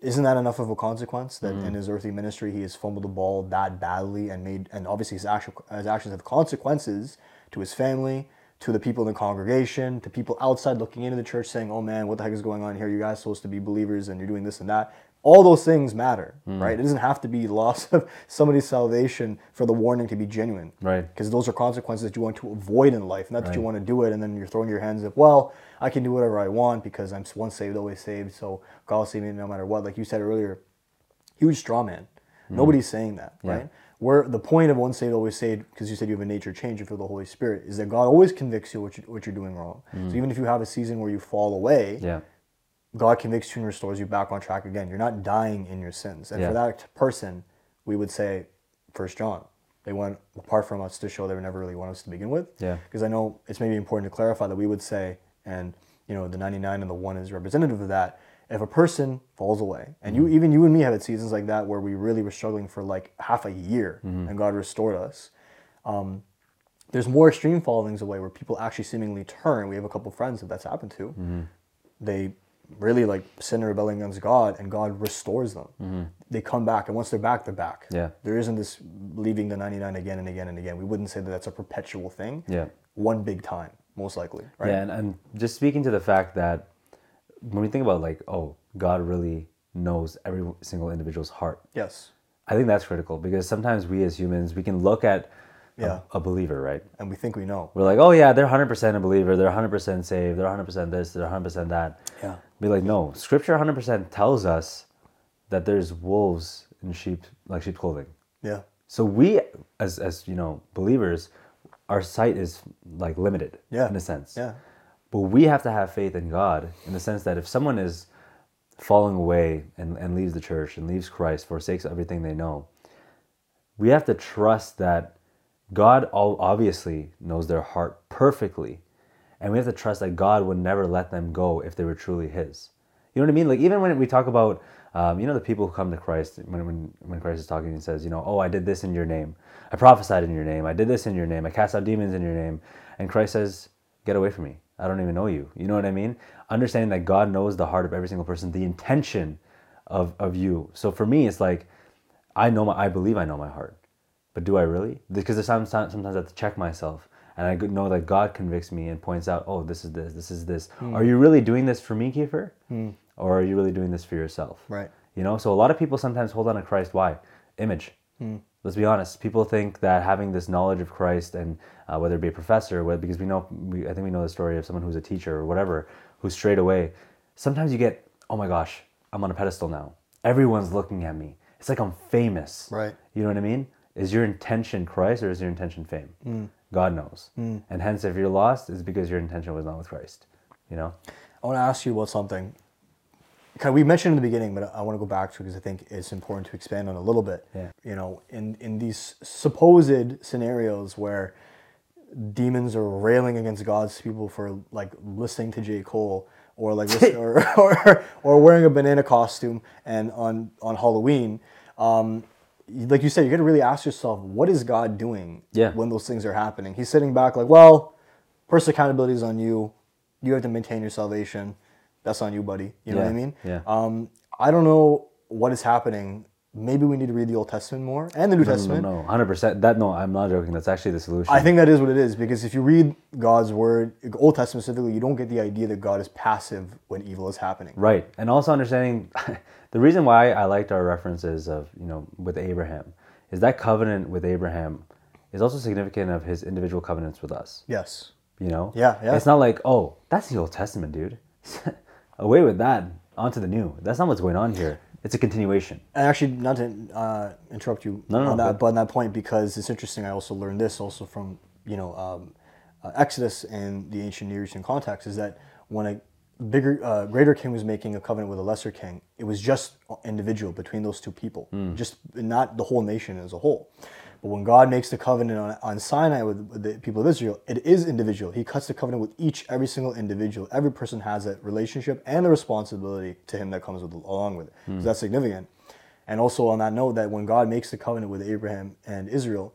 Isn't that enough of a consequence that mm-hmm. in his earthly ministry he has fumbled the ball that badly and made, and obviously his, actual, his actions have consequences to his family, to the people in the congregation, to people outside looking into the church saying, oh man, what the heck is going on here? You guys supposed to be believers and you're doing this and that. All those things matter, mm. right? It doesn't have to be loss of somebody's salvation for the warning to be genuine Right. because those are consequences that you want to avoid in life, not that you want to do it and then you're throwing your hands up. Well, I can do whatever I want because I'm once saved, always saved. So God will save me no matter what. Like you said earlier, huge straw man. Mm-hmm. Nobody's saying that. Yeah. right? Where the point of once saved, always saved, because you said you have a nature change and feel the Holy Spirit, is that God always convicts you what, you what you're doing wrong. So mm. even if you have a season where you fall away. Yeah. God convicts you and restores you back on track again. You're not dying in your sins. And Yeah. for that person, we would say, First John. They went apart from us to show they were never really one of us to begin with. Yeah. Because I know it's maybe important to clarify that we would say, and you know, the 99 and the one is representative of that. If a person falls away, and Mm-hmm. you even you and me have had seasons like that where we really were struggling for like half a year, Mm-hmm. and God restored us. Um, there's more extreme fallings away where people actually seemingly turn. We have a couple friends that that's happened to. Mm-hmm. They really like sin and rebelling against God, and God restores them. They come back, and once they're back, they're back. Mm-hmm. Yeah. There isn't this leaving the 99 again and again and again. We wouldn't say that that's a perpetual thing. Yeah. One big time, most likely. Right. Yeah, and, and just speaking to the fact that when we think about like, oh, God really knows every single individual's heart. Yes. I think that's critical because sometimes we as humans we can look at a- a, believer, right? And we think we know. We're like, oh yeah, they're 100% a believer, they're 100% saved, they're 100% this, they're 100% that. Yeah. Be like, no, Scripture 100% tells us that there's wolves in sheep, like sheep clothing. Yeah. So we, as as you know, believers, our sight is like limited, Yeah. in a sense. Yeah. But we have to have faith in God in the sense that if someone is falling away and, and leaves the church and leaves Christ, forsakes everything they know, we have to trust that God all obviously knows their heart perfectly. And we have to trust that God would never let them go if they were truly His. You know what I mean? Like even when we talk about, um, you know, the people who come to Christ, when, when, when Christ is talking and says, you know, oh, I did this in your name. I prophesied in your name. I did this in your name. I cast out demons in your name. And Christ says, get away from me. I don't even know you. You know what I mean? Understanding that God knows the heart of every single person, the intention of, of you. So for me, it's like, I know my, I believe I know my heart. But do I really? Because there's sometimes, sometimes I have to check myself. And I know that God convicts me and points out, oh, this is this, this is this. Are you really doing this for me, Kiefer? Or are you really doing this for yourself? Right. You know, so a lot of people sometimes hold on to Christ. Why? Image. Hmm. Let's be honest. People think that having this knowledge of Christ and uh, whether it be a professor, whether, because we know, we, I think we know the story of someone who's a teacher or whatever, who strayed away. Sometimes you get, oh my gosh, I'm on a pedestal now. Everyone's looking at me. It's like I'm famous. Right. You know what I mean? Is your intention Christ or is your intention fame? Hmm. God knows. Hmm. And hence, if you're lost, it's because your intention was not with Christ. You know? I want to ask you about something. We mentioned in the beginning, but I want to go back to it because I think it's important to expand on a little bit. Yeah. You know, in in these supposed scenarios where demons are railing against God's people for like listening to J. Cole or like listen, or, or or wearing a banana costume and on on Halloween, um, like you said, you got to really ask yourself, what is God doing Yeah. when those things are happening? He's sitting back like, well, first accountability is on you. You have to maintain your salvation. That's on you, buddy. You know what I mean? yeah. Um, I don't know what is happening. Maybe we need to read the Old Testament more and the New Testament. No, hundred percent. That no, I'm not joking. That's actually the solution. I think that is what it is because if you read God's word, Old Testament specifically, you don't get the idea that God is passive when evil is happening. Right. And also understanding the reason why I liked our references of, you know, with Abraham is that covenant with Abraham is also significant of his individual covenants with us. Yes. You know? Yeah, yeah. It's not like, oh, that's the Old Testament, dude. Away with that, onto the new. That's not what's going on here. It's a continuation. And actually, not to uh, interrupt you No, no, on no, that, good. but on that point, because it's interesting. I also learned this also from you know um, uh, Exodus and the ancient Near Eastern context is that when a bigger, uh, greater king was making a covenant with a lesser king, it was just individual between those two people, Hmm. just not the whole nation as a whole. But when God makes the covenant on, on Sinai with, with the people of Israel, it is individual. He cuts the covenant with each, every single individual. Every person has that relationship and the responsibility to him that comes with, along with it. So hmm. that's significant. And also on that note, that when God makes the covenant with Abraham and Israel,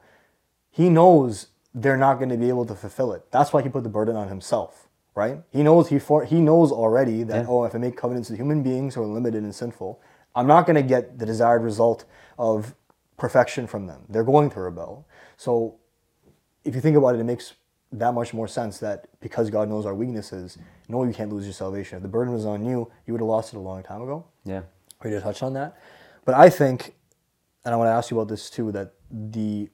he knows they're not going to be able to fulfill it. That's why he put the burden on himself, right? He knows he for, he knows already that Yeah. oh, if I make covenants with human beings who are limited and sinful, I'm not going to get the desired result of perfection from them. They're going to rebel. So if you think about it, it makes that much more sense that because God knows our weaknesses, no, you can't lose your salvation. If the burden was on you, you would have lost it a long time ago Yeah. ready to touch on that. But I think, and I want to ask you about this too, that the,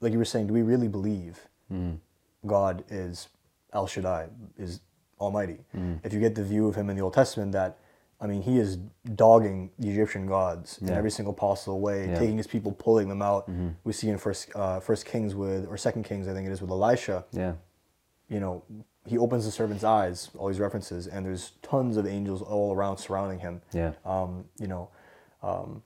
like you were saying, do we really believe mm. God is El Shaddai, is Almighty? Mm. If you get the view of Him in the Old Testament, that I mean, He is dogging the Egyptian gods in every single possible way, Yeah. taking His people, pulling them out. We see in First uh, First Kings with, or Second Kings, I think it is with Elisha Yeah. you know, he opens the servant's eyes, all these references, and there's tons of angels all around surrounding him. Yeah. Um, you know, um,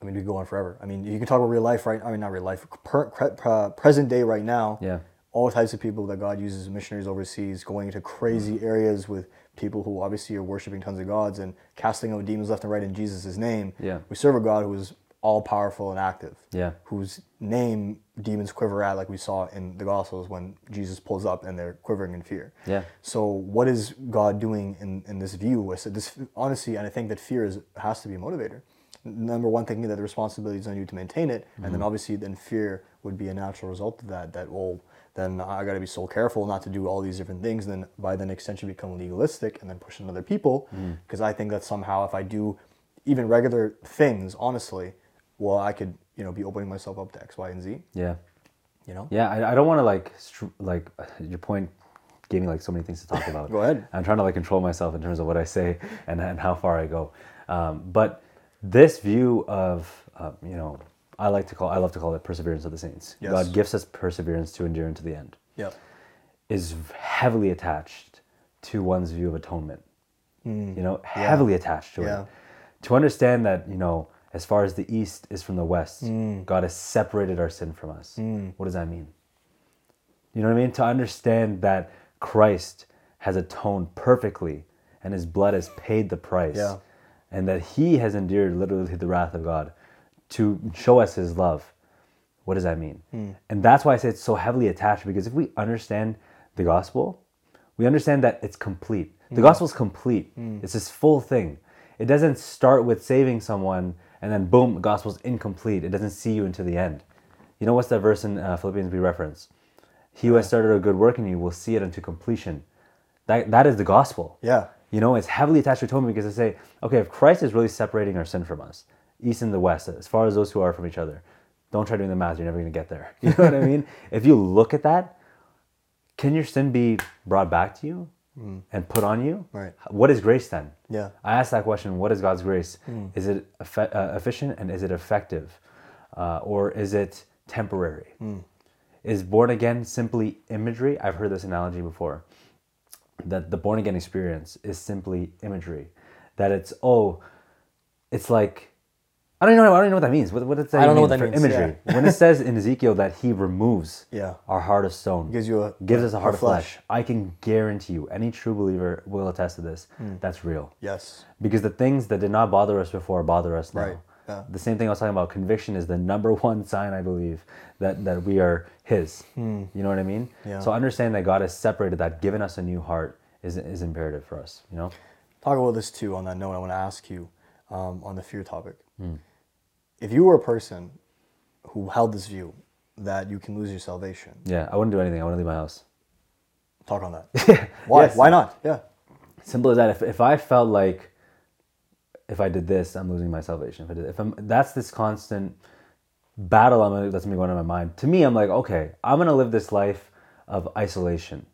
I mean, we could go on forever. I mean, you can talk about real life, right? I mean, not real life, per, pre- present day right now. Yeah. All types of people that God uses, missionaries overseas, going into crazy areas with people who obviously are worshiping tons of gods and casting out demons left and right in Jesus' name. Yeah. We serve a God who is all powerful and active Yeah. whose name demons quiver at, like we saw in the Gospels when Jesus pulls up and they're quivering in fear. Yeah. So, what is God doing in, in this view? I said this honestly, and I think that fear is has to be a motivator. Number one, thinking that the responsibility is on you to maintain it, and Mm-hmm. then obviously, then fear would be a natural result of that. That well, then I got to be so careful not to do all these different things. And then by then extension, become legalistic and then push on other people. Mm. Because I think that somehow, if I do even regular things, honestly, well, I could you know be opening myself up to X, Y, and Z. Yeah. You know. Yeah, I, I don't want to like str- like your point gave me like so many things to talk about. Go ahead. I'm trying to like control myself in terms of what I say and, and how far I go. Um, but this view of uh, you know I like to call I love to call it perseverance of the saints. Yes. God gives us perseverance to endure into the end. Yep. Is heavily attached to one's view of atonement. You know, Hmm. Yeah. heavily attached to Yeah. it. To understand that you know as far as the east is from the west, Hmm. God has separated our sin from us. What does that mean? You know what I mean? To understand that Christ has atoned perfectly and his blood has paid the price. Yeah. And that he has endured literally the wrath of God to show us his love. What does that mean? Hmm. And that's why I say it's so heavily attached because if we understand the gospel, we understand that it's complete. The hmm. gospel is complete. Hmm. It's this full thing. It doesn't start with saving someone and then boom, the gospel's incomplete. It doesn't see you until the end. You know what's that verse in uh, Philippians we reference? He who has started a good work in you will see it unto completion. That that is the gospel. Yeah. You know, it's heavily attached to atonement because they say, okay, if Christ is really separating our sin from us, east and the west, as far as those who are from each other, don't try doing the math. You're never going to get there. You know what I mean? If you look at that, can your sin be brought back to you and put on you? Right. What is grace then? Yeah. I asked that question. What is God's grace? Is it effe- uh, efficient and is it effective, uh, or is it temporary? Is born again simply imagery? I've heard this analogy before. That the born again experience is simply imagery. That it's oh, it's like I don't know. I don't know what that means. What, what does that I don't know what that for means, imagery? when it says in Ezekiel that He removes Yeah. our heart of stone, Gives you a- gives us a heart of flesh. I can guarantee you, any true believer will attest to this. Hmm. That's real Yes. because the things that did not bother us before bother us now. Right. Yeah. The same thing I was talking about. Conviction is the number one sign, I believe, that, that we are His. You know what I mean? Yeah. So understanding that God has separated that, given us a new heart, is, is imperative for us. You know? Talk about this too. On that note, I want to ask you um, on the fear topic. Hmm. If you were a person who held this view that you can lose your salvation, Yeah, I wouldn't do anything. I wouldn't leave my house. talk on that. Why? Yes. Why not? Yeah. Simple as that. If, if I felt like if I did this, I'm losing my salvation. If I did, if I'm, that's this constant battle I'm, gonna- that's be going on in my mind. To me, I'm like, okay, I'm gonna live this life of isolation,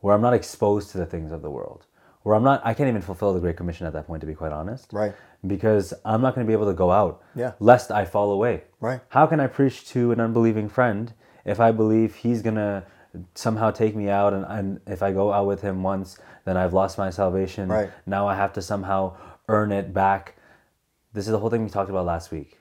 where I'm not exposed to the things of the world, where I'm not, I can't even fulfill the Great Commission at that point, to be quite honest. Right. Because I'm not gonna be able to go out, Yeah. lest I fall away. Right. How can I preach to an unbelieving friend if I believe he's gonna somehow take me out and, and if I go out with him once, then I've lost my salvation. Right. Now I have to somehow earn it back. This is the whole thing we talked about last week.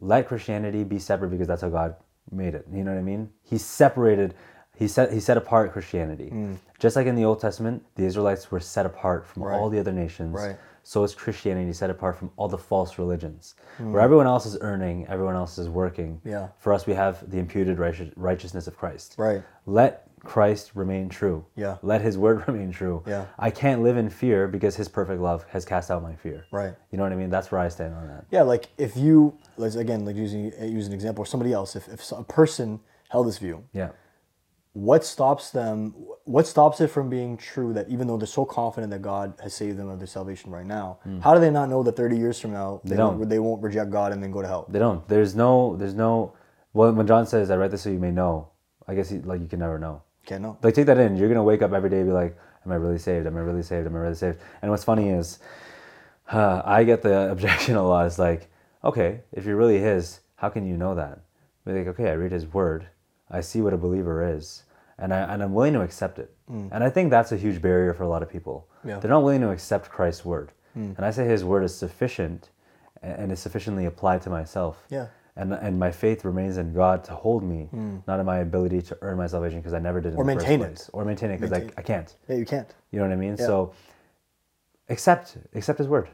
Let Christianity be separate because that's how God made it. You know what I mean? He separated he set he set apart Christianity. Hmm. Just like in the Old Testament, the Israelites were set apart from Right. all the other nations Right. so is Christianity set apart from all the false religions, Hmm. where everyone else is earning, everyone else is working. Yeah. For us, we have the imputed righteousness of Christ. Right. Let Christ remain true. Yeah. Let His word remain true. Yeah. I can't live in fear because His perfect love has cast out my fear. Right. You know what I mean? That's where I stand on that. Yeah, like if you, let's again, like using use an example, or somebody else, if, if a person held this view, Yeah. what stops them? What stops it from being true that even though they're so confident that God has saved them of their salvation right now, mm. how do they not know that thirty years from now they, don't. won't, they won't reject God and then go to hell? They don't. There's no. There's no. Well, when John says, "I write this so you may know," I guess he, like you can never know. Can't know. Like take that in. You're gonna wake up every day and be like, "Am I really saved? Am I really saved? Am I really saved?" And what's funny is, uh, I get the objection a lot. It's like, okay, if you're really His, how can you know that? Be like, okay, I read His Word, I see what a believer is, and I and I'm willing to accept it. And I think that's a huge barrier for a lot of people. Yeah. They're not willing to accept Christ's Word, and I say His Word is sufficient, and is sufficiently applied to myself. Yeah. And, and my faith remains in God to hold me, not in my ability to earn my salvation because I never did. in Or the first maintain it. Or maintain it because I, I can't. Yeah, you can't. You know what I mean? Yeah. So accept accept his word.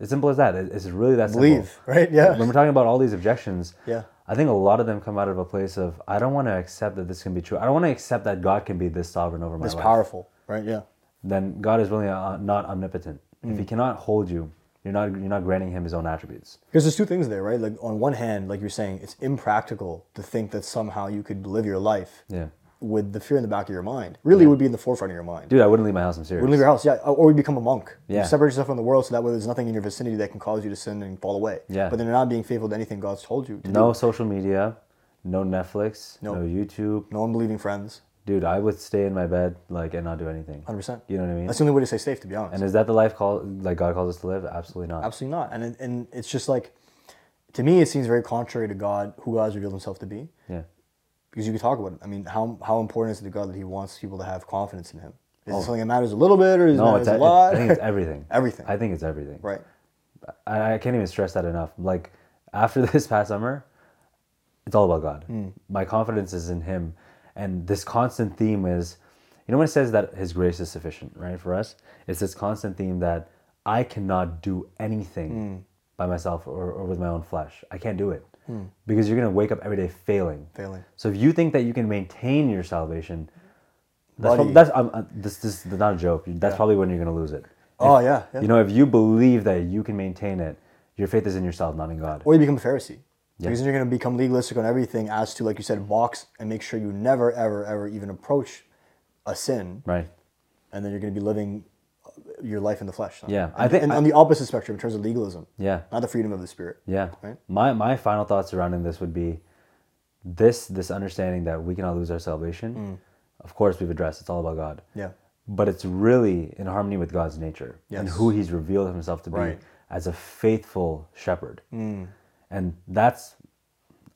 As simple as that. It's really that simple. Believe, right? Yeah. When we're talking about all these objections, Yeah. I think a lot of them come out of a place of I don't want to accept that this can be true. I don't want to accept that God can be this sovereign over my It's life. powerful, right? Yeah. Then God is really uh, not omnipotent. If Mm. He cannot hold you, you're not you're not granting Him His own attributes. Because there's two things there, right? Like on one hand, like you're saying, it's impractical to think that somehow you could live your life Yeah, with the fear in the back of your mind. Really, it would be in the forefront of your mind. dude, I wouldn't leave my house. I'm serious. Wouldn't leave your house, yeah, or you become a monk. Yeah. You separate yourself from the world, so that way there's nothing in your vicinity that can cause you to sin and fall away. Yeah. But then you're not being faithful to anything God's told you to No do. social media, no Netflix, No. no YouTube. No unbelieving friends. Dude, I would stay in my bed like and not do anything. 100%. You know what I mean? That's the only way to stay safe, to be honest. And is that the life call like God calls us to live? Absolutely not. Absolutely not. And it, and it's just like, to me, it seems very contrary to God, who God has revealed Himself to be. Yeah. Because you could talk about it. I mean, how how important is it to God that He wants people to have confidence in Him? Is it something that matters a little bit, or is it Oh. Matters it's a lot? I think it's everything. Everything. I think it's everything. right. I, I can't even stress that enough. Like after this past summer, it's all about God. Hmm. My confidence is in Him, and this constant theme is, you know, when it says that His grace is sufficient, right? For us, it's this constant theme that I cannot do anything Hmm. by myself or, or with my own flesh. I can't do it because you're gonna wake up every day failing. Failing. So if you think that you can maintain your salvation, that's, that's um, uh, this, this is not a joke. That's probably when you're gonna lose it. Oh, yeah, yeah. You know, if you believe that you can maintain it, your faith is in yourself, not in God. Or you become a Pharisee. Because then you're going to become legalistic on everything as to, like you said, box and make sure you never, ever, ever even approach a sin. Right. And then you're going to be living your life in the flesh. Yeah, I think- and on the opposite spectrum in terms of legalism. Yeah. Not the freedom of the spirit. Yeah. Right? My my final thoughts surrounding this would be this this understanding that we cannot lose our salvation. Of course, we've addressed it's all about God. Mm. Yeah. But it's really in harmony with God's nature and who He's revealed Himself to be Right. as a faithful shepherd. Mm. And that's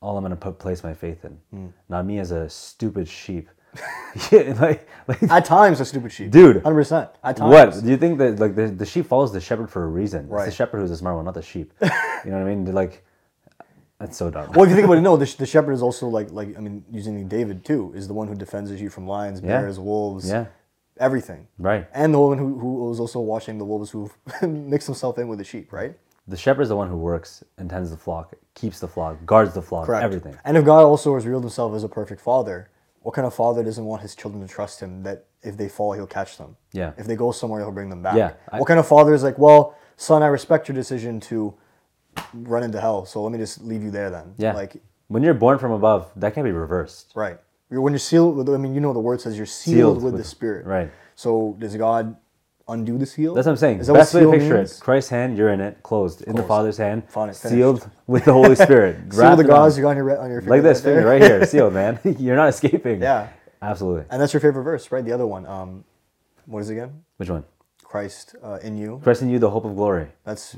all I'm going to put place my faith in. Mm. Not me as a stupid sheep. yeah, like, like At times, a stupid sheep. Dude. 100%. At times. What do you think that like the, the sheep follows the shepherd for a reason? It's Right. the shepherd who's the smart one, not the sheep. you know what I mean? They're like, that's so dumb. Well, if you think about it, no, the, the shepherd is also like, like I mean, using David too, is the one who defends the sheep from lions, Yeah. bears, wolves, Yeah. everything. Right. And the woman who, who was also watching the wolves who mixed himself in with the sheep, right? The shepherd is the one who works and tends the flock, keeps the flock, guards the flock, Correct. everything. And if God also has revealed himself as a perfect father, what kind of father doesn't want his children to trust him that if they fall, he'll catch them? Yeah. If they go somewhere, he'll bring them back. Yeah, I- what kind of father is like, well, son, I respect your decision to run into hell, so let me just leave you there then. Yeah. Like, when you're born from above, that can't be reversed. right. When you're sealed with, I mean, you know the word says you're sealed, with, the Spirit. Right. So does God undo the seal? That's what I'm saying. Is that Best what way to picture means? it: Christ's hand, you're in it, closed, in the Father's hand, finished. sealed with the Holy Spirit. Seal the gauze you got on your, on your finger like this right finger right here, sealed, man. you're not escaping. Yeah. absolutely. And that's your favorite verse, right? The other one. Um, what is it again? Which one? Christ uh, in you. Christ in you, the hope of glory. That's.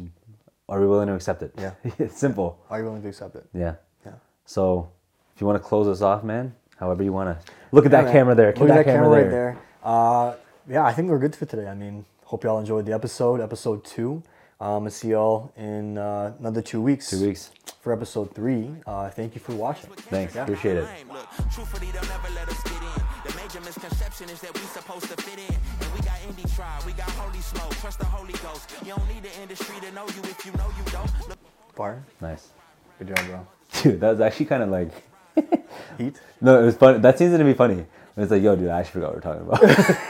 Are we willing to accept it? Yeah. it's simple. Are you willing to accept it? Yeah. Yeah. So, if you want to close us off, man, however you want to look at that man. camera there. Look at that, camera, right there. there. Uh, yeah, I think we're good for today. I mean, hope y'all enjoyed the episode, episode two. Um, and see y'all in uh, another two weeks. Two weeks. for episode three. Uh, thank you for watching. Thanks. Appreciate it. Look, truthfully, they'll never let us get in. The major misconception is that we supposed to fit in. And we got indie tribe, we got holy smoke, trust the Holy Ghost. You don't need the industry to know you if you know you don't. Look, Fire. Nice. Good job, bro. Dude, that was actually kind of like. Heat. No, it was funny. That seems to be funny. It's like, yo, dude, I actually forgot what we're talking about.